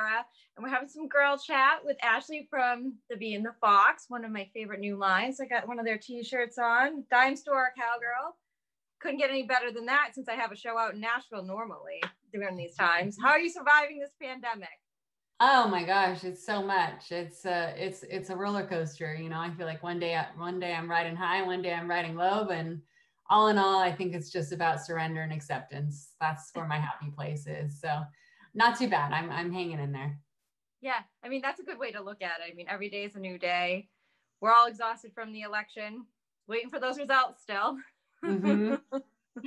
Sarah, and we're having some girl chat with Ashley from The Bee and the Fox, one of my favorite new lines. I got one of their t-shirts on, Dime Store Cowgirl. Couldn't get any better than that since I have a show out in Nashville normally during these times. How are you surviving this pandemic? Oh my gosh, it's so much. It's a it's it's a roller coaster, you know. I feel like one day one day I'm riding high, one day I'm riding low and all in all, I think it's just about surrender and acceptance. That's where my happy place is. So not too bad. I'm I'm hanging in there. Yeah, I mean that's a good way to look at it. I mean every day is a new day. We're all exhausted from the election, waiting for those results still. Mm-hmm.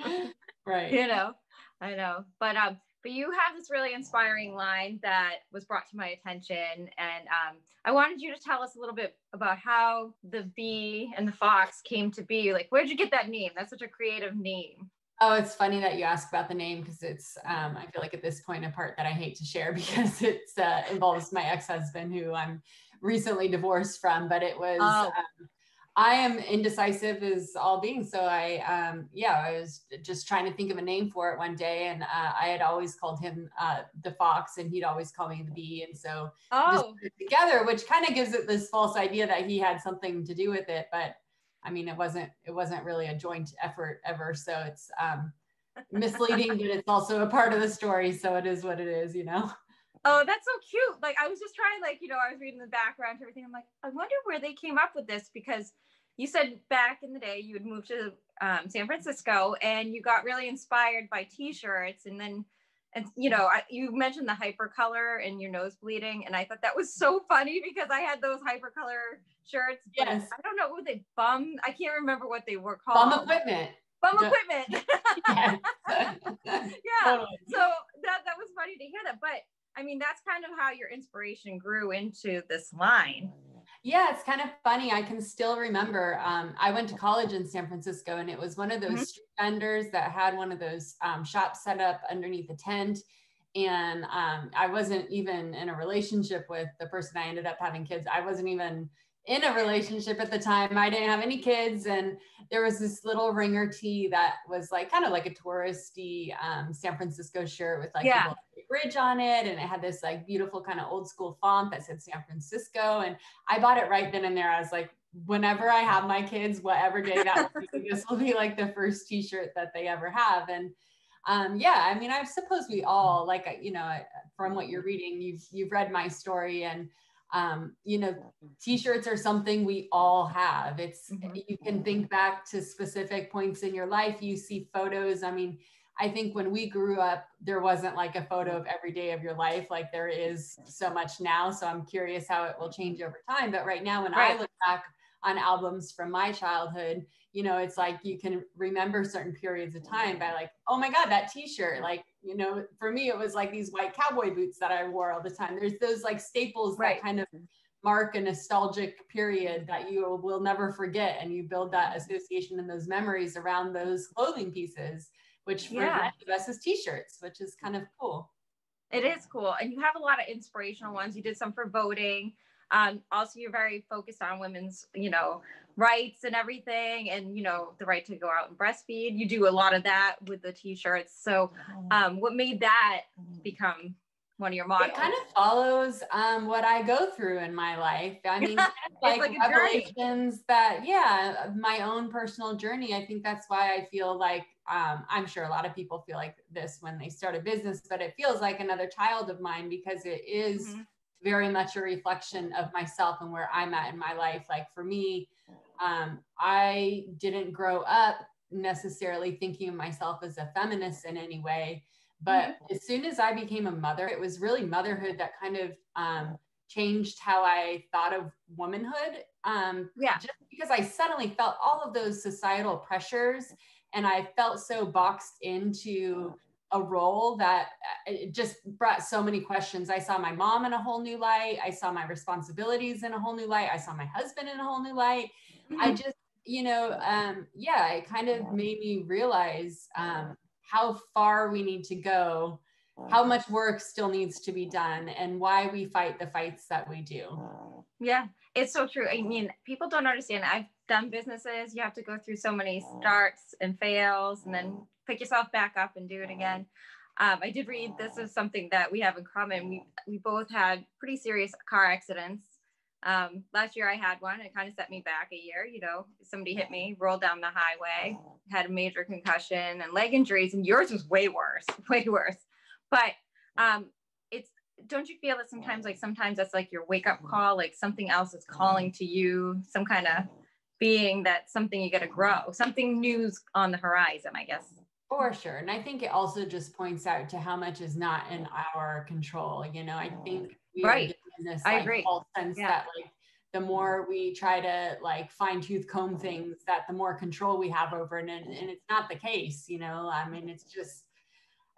right. You know, I know, but um, but you have this really inspiring line that was brought to my attention, and um, I wanted you to tell us a little bit about how the bee and the fox came to be. Like, where'd you get that name? That's such a creative name. Oh, it's funny that you ask about the name because it's, um, I feel like at this point, a part that I hate to share because it uh, involves my ex husband who I'm recently divorced from. But it was, oh. um, I am indecisive as all being. So I, um, yeah, I was just trying to think of a name for it one day, and uh, I had always called him uh, the fox, and he'd always call me the bee, and so oh. together, which kind of gives it this false idea that he had something to do with it, but I mean, it wasn't it wasn't really a joint effort ever. So it's um, misleading, but it's also a part of the story. So it is what it is, you know. Oh, that's so cute. Like I was just trying, like, you know, I was reading the background to everything. I'm like, I wonder where they came up with this because you said back in the day you had moved to um, San Francisco and you got really inspired by t-shirts and then and you know I, you mentioned the hypercolor and your nose bleeding and I thought that was so funny because I had those hypercolor shirts. Yes. I don't know what they bum. I can't remember what they were called. Bum equipment. Bum equipment. yeah. Totally. So that that was funny to hear that, but I mean that's kind of how your inspiration grew into this line. Yeah, it's kind of funny. I can still remember. Um, I went to college in San Francisco, and it was one of those mm-hmm. street vendors that had one of those um, shops set up underneath the tent. And um, I wasn't even in a relationship with the person I ended up having kids. I wasn't even in a relationship at the time. I didn't have any kids, and there was this little ringer tee that was like kind of like a touristy um, San Francisco shirt with like yeah. a bridge on it, and it had this like beautiful kind of old school font that said San Francisco. And I bought it right then and there. I was like, whenever I have my kids, whatever day that be, this will be like the first T-shirt that they ever have, and. Um, yeah, I mean, I suppose we all like, you know, from what you're reading, you've you've read my story, and um, you know, t-shirts are something we all have. It's mm-hmm. you can think back to specific points in your life. You see photos. I mean, I think when we grew up, there wasn't like a photo of every day of your life like there is so much now. So I'm curious how it will change over time. But right now, when right. I look back on albums from my childhood, you know, it's like you can remember certain periods of time by like, oh my God, that t-shirt, like you know, for me, it was like these white cowboy boots that I wore all the time. There's those like staples right. that kind of mark a nostalgic period that you will never forget. And you build that association and those memories around those clothing pieces, which for yeah. of us is t-shirts, which is kind of cool. It is cool. And you have a lot of inspirational ones. You did some for voting. Um, also, you're very focused on women's, you know, rights and everything, and you know, the right to go out and breastfeed. You do a lot of that with the t-shirts. So, mm-hmm. um, what made that become one of your models? It kind of follows um, what I go through in my life. I mean, like, like revelations that, yeah, my own personal journey. I think that's why I feel like um, I'm sure a lot of people feel like this when they start a business, but it feels like another child of mine because it is mm-hmm very much a reflection of myself and where I'm at in my life. Like for me, um, I didn't grow up necessarily thinking of myself as a feminist in any way. But mm-hmm. as soon as I became a mother, it was really motherhood that kind of um, changed how I thought of womanhood. Um, yeah. Just because I suddenly felt all of those societal pressures and I felt so boxed into a role that uh, it just brought so many questions. I saw my mom in a whole new light. I saw my responsibilities in a whole new light. I saw my husband in a whole new light. Mm-hmm. I just, you know, um, yeah, it kind of made me realize um, how far we need to go, how much work still needs to be done, and why we fight the fights that we do. Yeah, it's so true. I mean, people don't understand. I've done businesses, you have to go through so many starts and fails and then pick yourself back up and do it again. um, I did read this is something that we have in common. We we both had pretty serious car accidents. Um, last year I had one. It kind of set me back a year. You know, somebody hit me, rolled down the highway, had a major concussion and leg injuries, and yours was way worse, way worse. But um, it's don't you feel that sometimes like sometimes that's like your wake up call, like something else is calling to you, some kind of being that something you got to grow, something new's on the horizon, I guess. For sure. And I think it also just points out to how much is not in our control. You know, I think we right. in this I like, agree. false sense yeah. that like the more we try to like fine tooth comb things, that the more control we have over it. And, and it's not the case, you know. I mean, it's just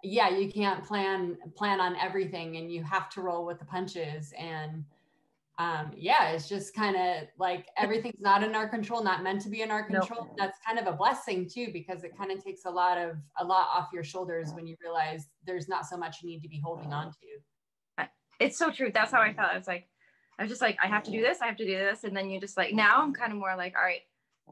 yeah, you can't plan plan on everything and you have to roll with the punches. And um, yeah, it's just kind of like everything's not in our control, not meant to be in our control. Nope. That's kind of a blessing too, because it kind of takes a lot of a lot off your shoulders when you realize there's not so much you need to be holding on to. It's so true. That's how I felt. I was like, I was just like, I have to do this, I have to do this. And then you just like now I'm kind of more like, all right,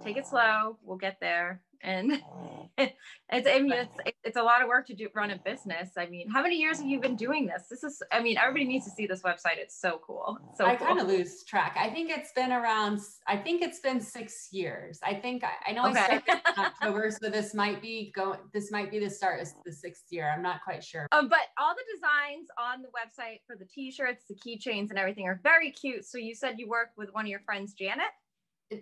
take it slow, we'll get there and it's I mean it's it's a lot of work to do run a business. I mean, how many years have you been doing this? This is I mean, everybody needs to see this website. It's so cool. So I cool. kind of lose track. I think it's been around I think it's been 6 years. I think I, I know okay. I started in October, so this might be going. this might be the start of the 6th year. I'm not quite sure. Um, but all the designs on the website for the t-shirts, the keychains and everything are very cute. So you said you work with one of your friends Janet?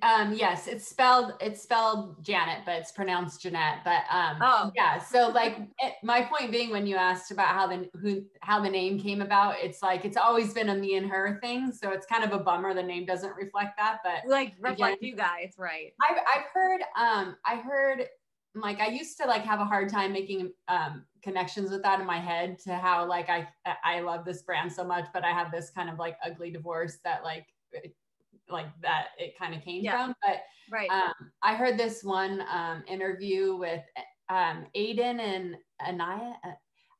Um, yes, it's spelled it's spelled Janet, but it's pronounced Jeanette. But um, oh. yeah. So like it, my point being, when you asked about how the who how the name came about, it's like it's always been a me and her thing. So it's kind of a bummer the name doesn't reflect that. But like reflect again, you guys, right? I've I've heard um I heard like I used to like have a hard time making um connections with that in my head to how like I I love this brand so much, but I have this kind of like ugly divorce that like like that it kind of came yeah. from. But right. Um, I heard this one um, interview with um, Aden and Anais.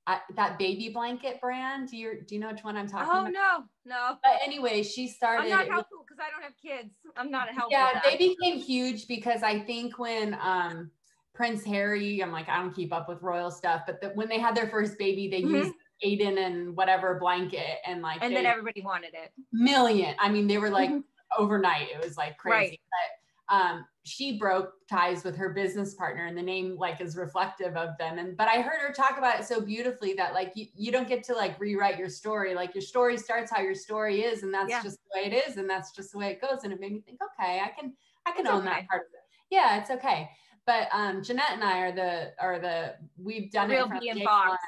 Uh, that baby blanket brand. Do you do you know which one I'm talking oh, about? Oh no, no. But anyway, she started. I'm not helpful because I don't have kids. I'm not helpful. Yeah, they became huge because I think when um Prince Harry, I'm like I don't keep up with royal stuff, but the, when they had their first baby, they mm-hmm. used Aden and whatever blanket and like and then everybody wanted it. Million. I mean, they were like mm-hmm overnight. It was like crazy. Right. But um, she broke ties with her business partner, and the name like is reflective of them. And but I heard her talk about it so beautifully that like you, you don't get to like rewrite your story. Like your story starts how your story is, and that's yeah. just the way it is, and that's just the way it goes. And it made me think, okay, I can I can it's own okay. that part of it. Yeah, it's okay. But um, Jeanette and I are the are the we've done Real it from one.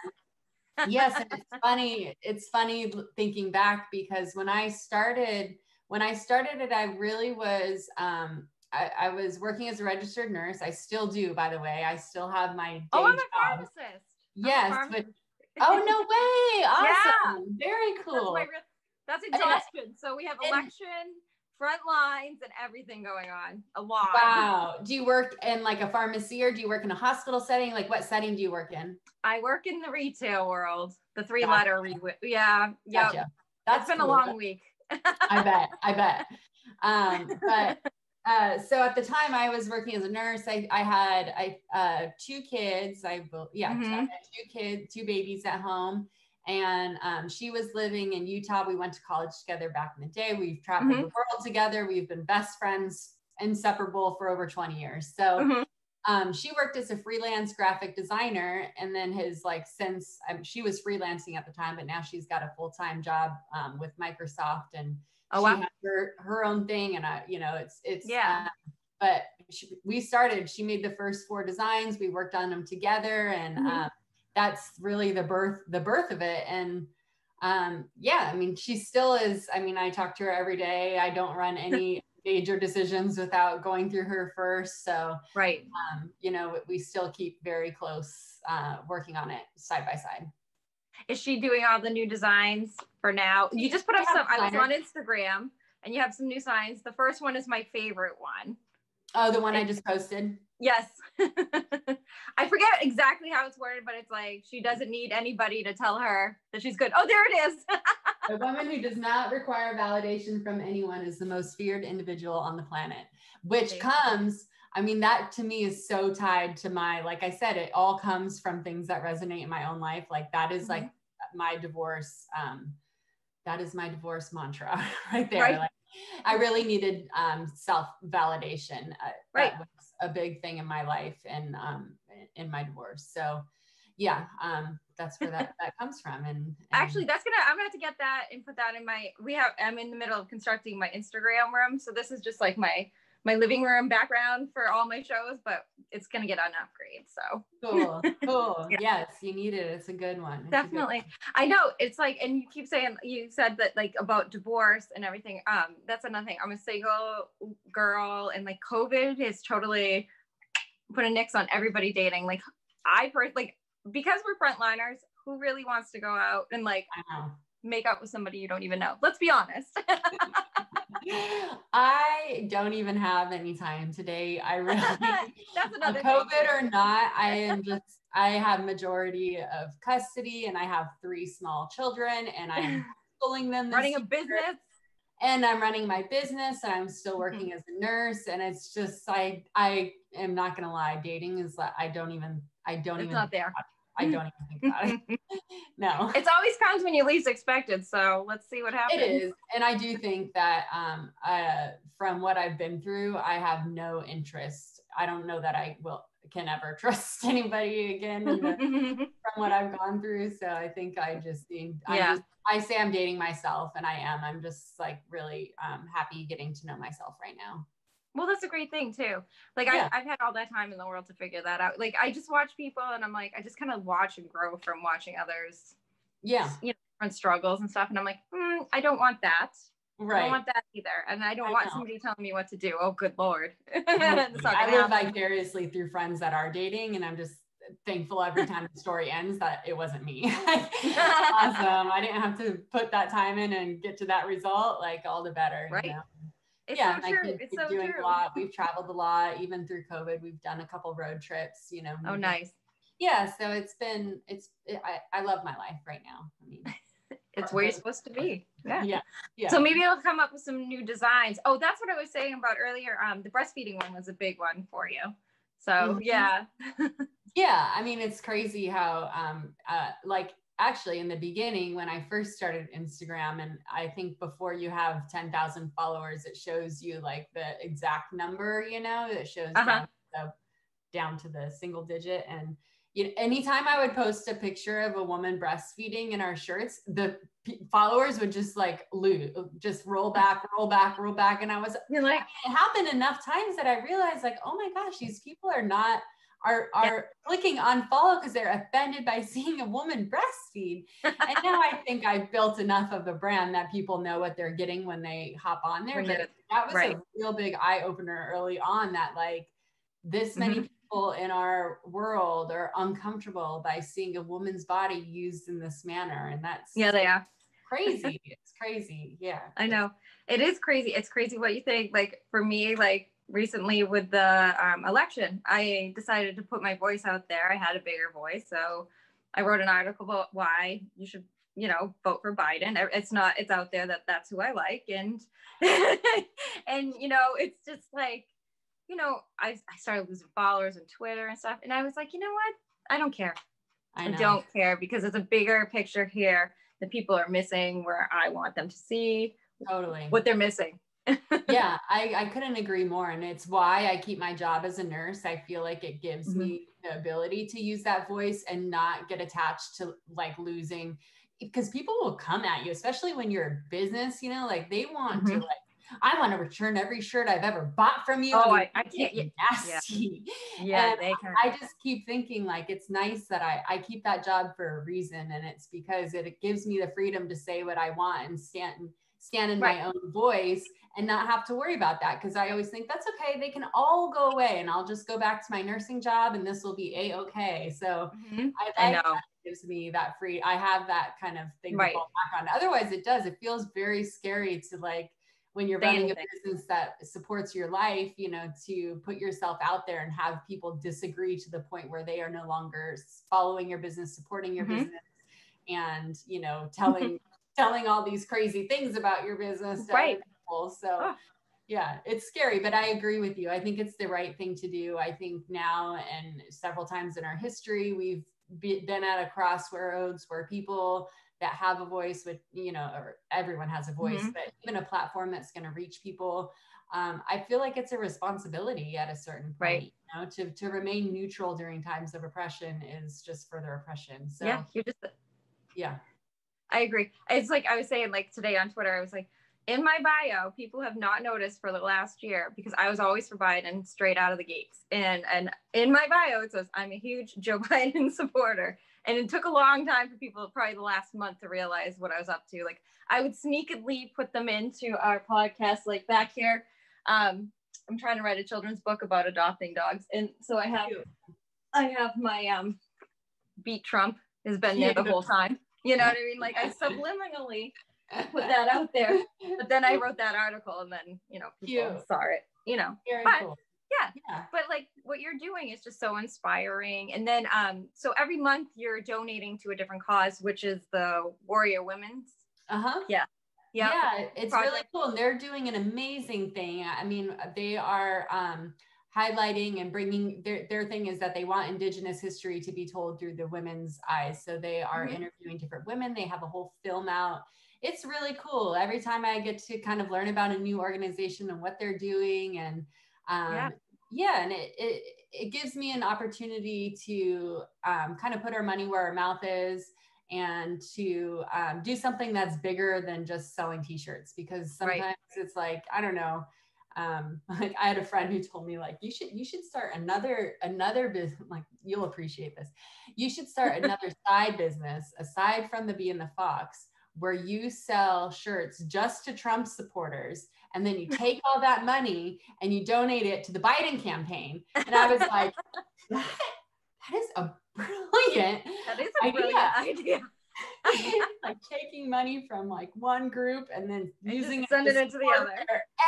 yes, and it's funny. It's funny thinking back because when I started when I started it, I really was, um, I, I, was working as a registered nurse. I still do, by the way. I still have my day Oh, I'm a job. pharmacist. Yes, but oh no way! Awesome, yeah. very cool. That's, that's exhaustion. so we have election, front lines, and everything going on. A lot. Wow. Do you work in like a pharmacy or do you work in a hospital setting? Like what setting do you work in? I work in the retail world. The three gotcha. letter. Re- yeah. Yeah. Gotcha. That's it's been cool. a long week. I bet. I bet. Um, but uh, so at the time I was working as a nurse, I, I had I uh, two kids. I yeah, mm-hmm. two kids, two babies at home, and um, she was living in Utah. We went to college together back in the day. We've traveled mm-hmm. the world together. We've been best friends, inseparable for over twenty years. So. Mm-hmm. Um, she worked as a freelance graphic designer and then has like since um, she was freelancing at the time but now she's got a full-time job um, with microsoft and oh, she wow. has her, her own thing and I, you know it's it's yeah uh, but she, we started she made the first four designs we worked on them together and mm-hmm. uh, that's really the birth the birth of it and um, yeah i mean she still is i mean i talk to her every day i don't run any major decisions without going through her first. So, right. Um, you know, we still keep very close uh, working on it side by side. Is she doing all the new designs for now? You just put up some, I was on Instagram and you have some new signs. The first one is my favorite one. Oh, the one I just posted? Yes. I forget exactly how it's worded, but it's like she doesn't need anybody to tell her that she's good. Oh, there it is. a woman who does not require validation from anyone is the most feared individual on the planet, which comes I mean, that to me is so tied to my, like I said, it all comes from things that resonate in my own life. Like that is mm-hmm. like my divorce. Um, that is my divorce mantra right there. Right. Like, I really needed um, self validation. Uh, right. That was a big thing in my life and um, in my divorce. So, yeah, um, that's where that, that comes from. And, and, actually, that's gonna I'm gonna have to get that and put that in my. We have I'm in the middle of constructing my Instagram room, so this is just like my my living room background for all my shows, but it's gonna get an upgrade. So cool, cool. yeah. Yes, you need it. It's a good one. It's Definitely. Good one. I know. It's like, and you keep saying you said that like about divorce and everything. Um, that's another thing. I'm a single girl, and like COVID is totally put a nix on everybody dating. Like I personally, like because we're frontliners, who really wants to go out and like make out with somebody you don't even know? Let's be honest. I don't even have any time today. I really that's another COVID or not. I am just I have majority of custody and I have three small children and I'm schooling them running a business and I'm running my business and I'm still mm-hmm. working as a nurse and it's just I I am not gonna lie dating is like I don't even I don't it's even not there I don't even think about it. no. It's always comes when you least expect it. So let's see what happens. It is. And I do think that um, uh, from what I've been through, I have no interest. I don't know that I will can ever trust anybody again the, from what I've gone through. So I think I just think yeah. Just, I say I'm dating myself and I am. I'm just like really um, happy getting to know myself right now. Well, that's a great thing too. Like yeah. I, I've had all that time in the world to figure that out. Like I just watch people and I'm like, I just kind of watch and grow from watching others. Yeah. You know, different struggles and stuff. And I'm like, mm, I don't want that. Right. I don't want that either. And I don't I want know. somebody telling me what to do. Oh, good Lord. I live vicariously through friends that are dating and I'm just thankful every time the story ends that it wasn't me. awesome. I didn't have to put that time in and get to that result. Like all the better. Right. You know? It's yeah, so true. It's so doing true. a lot. We've traveled a lot, even through COVID. We've done a couple road trips. You know. Oh, nice. Yeah, so it's been it's it, I I love my life right now. I mean, it's where you're supposed to be. Yeah. yeah. Yeah. So maybe I'll come up with some new designs. Oh, that's what I was saying about earlier. Um, the breastfeeding one was a big one for you. So mm-hmm. yeah. yeah, I mean it's crazy how um uh like actually in the beginning when I first started Instagram, and I think before you have 10,000 followers, it shows you like the exact number, you know, it shows uh-huh. down, to the, down to the single digit. And you know, anytime I would post a picture of a woman breastfeeding in our shirts, the p- followers would just like lose, just roll back, roll back, roll back. And I was, You're like, it happened enough times that I realized like, oh my gosh, these people are not are are yeah. clicking unfollow because they're offended by seeing a woman breastfeed. and now I think I've built enough of a brand that people know what they're getting when they hop on there. But that was right. a real big eye opener early on that like this many mm-hmm. people in our world are uncomfortable by seeing a woman's body used in this manner. And that's yeah, they are crazy. it's crazy. Yeah. I know. It is crazy. It's crazy what you think. Like for me, like recently with the um, election, I decided to put my voice out there. I had a bigger voice. So I wrote an article about why you should, you know, vote for Biden. It's not, it's out there that that's who I like. And, and, you know, it's just like, you know, I, I started losing followers on Twitter and stuff. And I was like, you know what? I don't care. I, I don't care because it's a bigger picture here that people are missing where I want them to see totally what they're missing yeah, I, I couldn't agree more. And it's why I keep my job as a nurse. I feel like it gives mm-hmm. me the ability to use that voice and not get attached to like losing because people will come at you, especially when you're a business, you know, like they want mm-hmm. to like I want to return every shirt I've ever bought from you. Oh, I, I can't. Get nasty. Yeah, yeah I just keep thinking like it's nice that I I keep that job for a reason, and it's because it, it gives me the freedom to say what I want and stand stand in right. my own voice and not have to worry about that because I always think that's okay. They can all go away and I'll just go back to my nursing job and this will be a okay. So mm-hmm. I, like I know gives me that free. I have that kind of thing right. to fall back on. Otherwise, it does. It feels very scary to like when you're running a business that supports your life, you know, to put yourself out there and have people disagree to the point where they are no longer following your business, supporting your mm-hmm. business, and you know, telling telling all these crazy things about your business. Right. People. So oh. yeah, it's scary, but I agree with you. I think it's the right thing to do. I think now and several times in our history, we've been at a crossroads where people that have a voice with you know or everyone has a voice mm-hmm. but even a platform that's going to reach people um, i feel like it's a responsibility at a certain point right you know to, to remain neutral during times of oppression is just further oppression so yeah you're just yeah i agree it's like i was saying like today on twitter i was like in my bio, people have not noticed for the last year because I was always for Biden straight out of the gates. And and in my bio, it says I'm a huge Joe Biden supporter. And it took a long time for people, probably the last month, to realize what I was up to. Like I would sneakily put them into our podcast, like back here. Um, I'm trying to write a children's book about adopting dogs, and so I have, I have my um, beat Trump has been there the whole time. You know what I mean? Like I subliminally put that out there. But then I wrote that article and then, you know, people Cute. saw it, you know. Very but, cool. Yeah. yeah. But like what you're doing is just so inspiring. And then um, so every month you're donating to a different cause, which is the Warrior Women's. Uh-huh. Yeah. Yeah. Yeah. It's project. really cool. And they're doing an amazing thing. I mean, they are um highlighting and bringing their, their thing is that they want indigenous history to be told through the women's eyes so they are mm-hmm. interviewing different women they have a whole film out it's really cool. Every time I get to kind of learn about a new organization and what they're doing and um, yeah. yeah, and it, it, it gives me an opportunity to um, kind of put our money where our mouth is and to um, do something that's bigger than just selling t-shirts because sometimes right. it's like I don't know um like i had a friend who told me like you should you should start another another business like you'll appreciate this you should start another side business aside from the bee and the fox where you sell shirts just to Trump supporters and then you take all that money and you donate it to the Biden campaign. And I was like, that, that is a brilliant that is a idea. brilliant idea. like taking money from like one group and then using it sending it to the other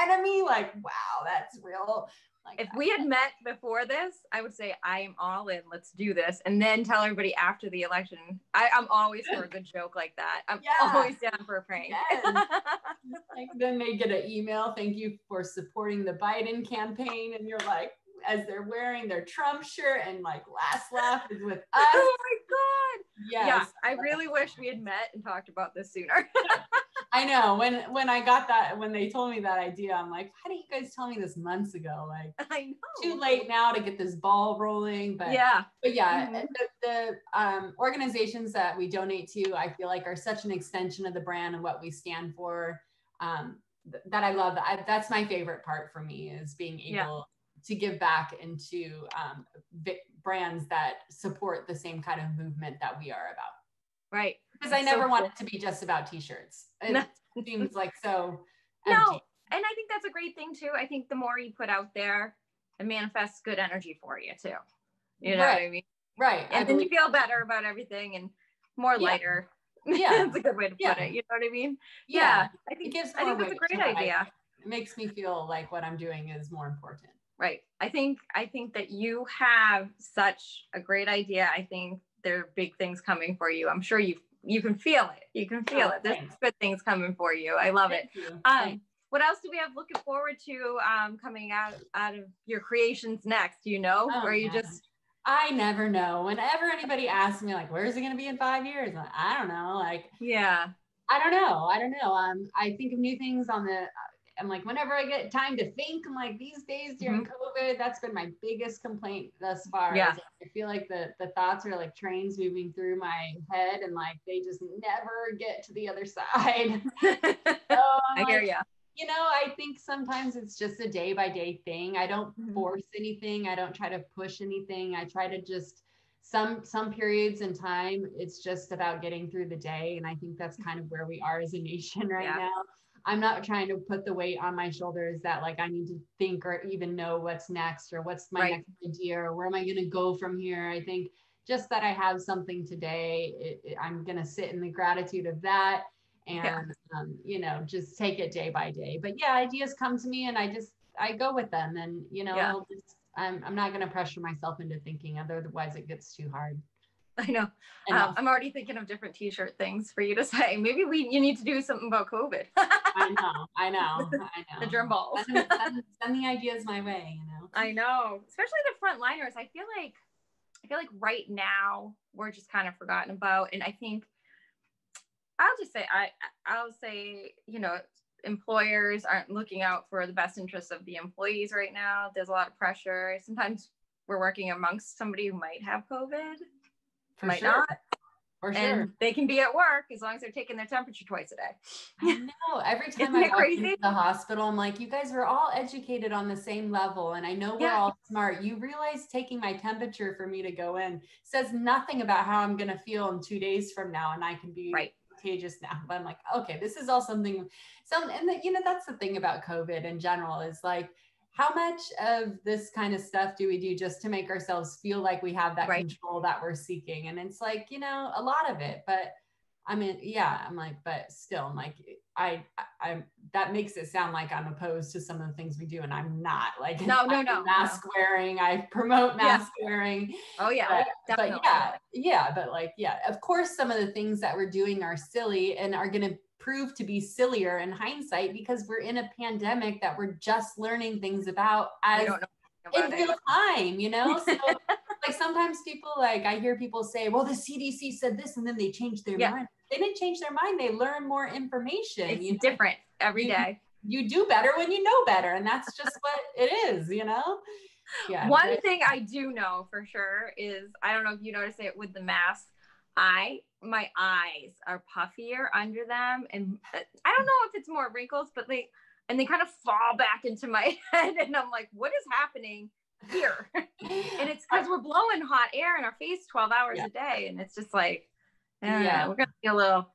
enemy. Like, wow, that's real. Like if we had met before this, I would say I am all in. Let's do this, and then tell everybody after the election. I, am always for a good joke like that. I'm yeah. always down for a prank. Yes. like then they get an email. Thank you for supporting the Biden campaign, and you're like, as they're wearing their Trump shirt, and like last laugh is with oh us. Oh my god! Yes. Yeah, I really wish we had met and talked about this sooner. I know when when I got that when they told me that idea, I'm like, how did you guys tell me this months ago? Like, I know too late now to get this ball rolling. But yeah, but yeah, mm-hmm. the, the um, organizations that we donate to, I feel like are such an extension of the brand and what we stand for. Um, th- that I love. I, that's my favorite part for me is being able yeah. to give back into um, brands that support the same kind of movement that we are about. Right because I never so want it to be just about t-shirts. It no. seems like so empty. No, and I think that's a great thing too. I think the more you put out there, it manifests good energy for you too. You know right. what I mean? Right. And I then you feel better about everything and more lighter. Yeah, that's a good way to yeah. put it. You know what I mean? Yeah, yeah. I think it gives. I think that's a great idea. It makes me feel like what I'm doing is more important. Right. I think I think that you have such a great idea. I think there are big things coming for you. I'm sure you've you can feel it. You can feel oh, it. There's good things coming for you. I love Thank it. Um, what else do we have looking forward to um, coming out out of your creations next? You know, oh, or you yeah. just? I never know. Whenever anybody asks me, like, "Where's it going to be in five years?" Like, I don't know. Like, yeah, I don't know. I don't know. Um, I think of new things on the I'm like, whenever I get time to think, I'm like, these days during mm-hmm. COVID, that's been my biggest complaint thus far. Yeah. I feel like the the thoughts are like trains moving through my head and like they just never get to the other side. so I hear like, you. You know, I think sometimes it's just a day by day thing. I don't mm-hmm. force anything. I don't try to push anything. I try to just some some periods in time it's just about getting through the day and i think that's kind of where we are as a nation right yeah. now I'm not trying to put the weight on my shoulders that like I need to think or even know what's next or what's my right. next idea or where am I going to go from here. I think just that I have something today, it, it, I'm going to sit in the gratitude of that and yeah. um, you know just take it day by day. But yeah, ideas come to me and I just I go with them and you know yeah. just, I'm I'm not going to pressure myself into thinking otherwise it gets too hard. I know. Um, I'm already thinking of different T-shirt things for you to say. Maybe we you need to do something about COVID. I know, I know, I know. The drum balls. Send, send, send the ideas my way, you know. I know, especially the frontliners. I feel like, I feel like right now we're just kind of forgotten about, and I think I'll just say I I'll say you know employers aren't looking out for the best interests of the employees right now. There's a lot of pressure. Sometimes we're working amongst somebody who might have COVID, For might sure. not, For sure. and they can be at work as long as they're taking their temperature twice a day. I know. Every time I walk crazy? into the hospital, I'm like, you guys are all educated on the same level. And I know we're Yeah. all smart. You realize taking my temperature for me to go in says nothing about how I'm going to feel in two days from now. And I can be Right. contagious now. But I'm like, okay, this is all something. So, and the, you know, that's the thing about COVID in general is like, how much of this kind of stuff do we do just to make ourselves feel like we have that Right. control that we're seeking? And it's like, you know, a lot of it, but I mean, yeah, I'm like, but still, I'm like, I, I, I'm, that makes it sound like I'm opposed to some of the things we do, and I'm not. Like, No, no, no, mask wearing. I promote Yeah. mask wearing. Oh yeah, But, but yeah, yeah, but like, yeah, of course, some of the things that we're doing are silly and are going to prove to be sillier in hindsight because we're in a pandemic that we're just learning things about as in it. real time, you know? So like sometimes people like I hear people say, well, the CDC said this and then they changed their Yeah. mind. They didn't change their mind, they learn more information. It's you know? different every You- day. You do better when you know better. And that's just what it is, you know? Yeah. One thing I do know for sure is I don't know if you notice it with the mask. I my eyes are puffier under them, and uh, I don't know if it's more wrinkles, but they and they kind of fall back into my head, and I'm like, what is happening here? and it's because we're blowing hot air in our face 12 hours Yeah. a day, and it's just like, Yeah. yeah, we're gonna be a little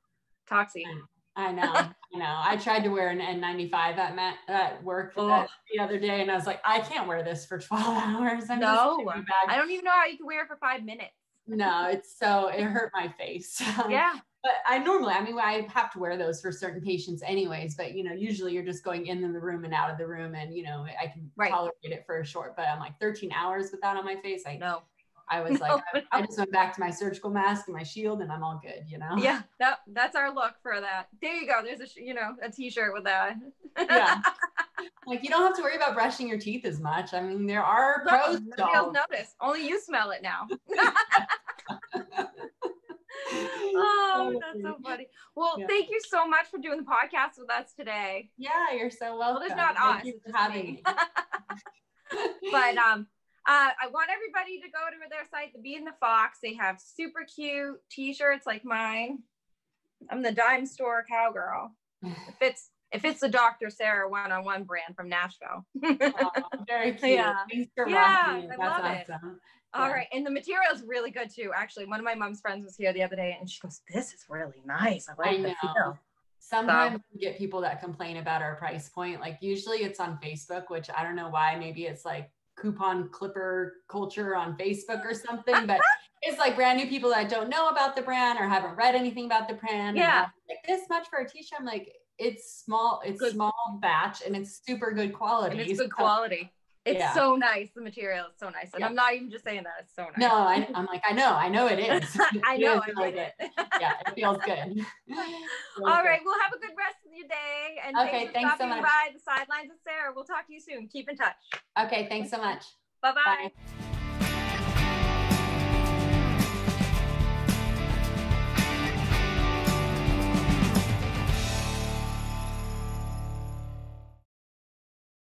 toxic. I know, I know. I tried to wear an N95 at ma- at work that- the other day, and I was like, I can't wear this for 12 hours. I'm No, I don't even know how you can wear it for five minutes. No, it's so it hurt my face. Um, yeah, but I normally, I mean, I have to wear those for certain patients, anyways. But you know, usually you're just going in the room and out of the room, and you know, I can Right. tolerate it for a short. But I'm like 13 hours with that on my face. I know. I was No, like, I, I just went back to my surgical mask and my shield, and I'm all good. You know. yeah, that that's our look for that. There you go. There's a you know a t-shirt with that. yeah. Like you don't have to worry about brushing your teeth as much. I mean, there are No, pros. nobody else notice. Only you smell it now. oh, that's so funny. Well, Yeah. thank you so much for doing the podcast with us today. Yeah, you're so welcome. Well, there's not Thank us, you it's for having me. me. But um, uh, I want everybody to go to their site, the Bee and the Fox. They have super cute T-shirts like mine. I'm the dime store cowgirl. It fits. It it's the Dr. Sarah one-on-one brand from Nashville. Aw, very cute. Yeah. Thanks for Yeah. I That's love it. awesome. All Yeah. right, and the material is really good too. Actually, one of my mom's friends was here the other day, and she goes, "This is really nice. I like I the feel." Sometimes we get people that complain about our price point. Like usually it's on Facebook, which I don't know why. Maybe it's like coupon clipper culture on Facebook or something, but it's like brand new people that don't know about the brand or haven't read anything about the brand. Yeah. Like this much for a t-shirt. I'm like, it's small, it's Good. small batch and it's super good quality. And it's good So- quality. It's Yeah. so nice. The material is so nice, and Yeah. I'm not even just saying that. It's so nice. No, I, I'm like, I know, I know it is. I know. I like good. it. Yeah, it feels good. All right. Well, have a good rest of your day, and Okay, thanks thanks so much. by the sidelines with Sarah. We'll talk to you soon. Keep in touch. Okay, thanks so much. Bye-bye. Bye.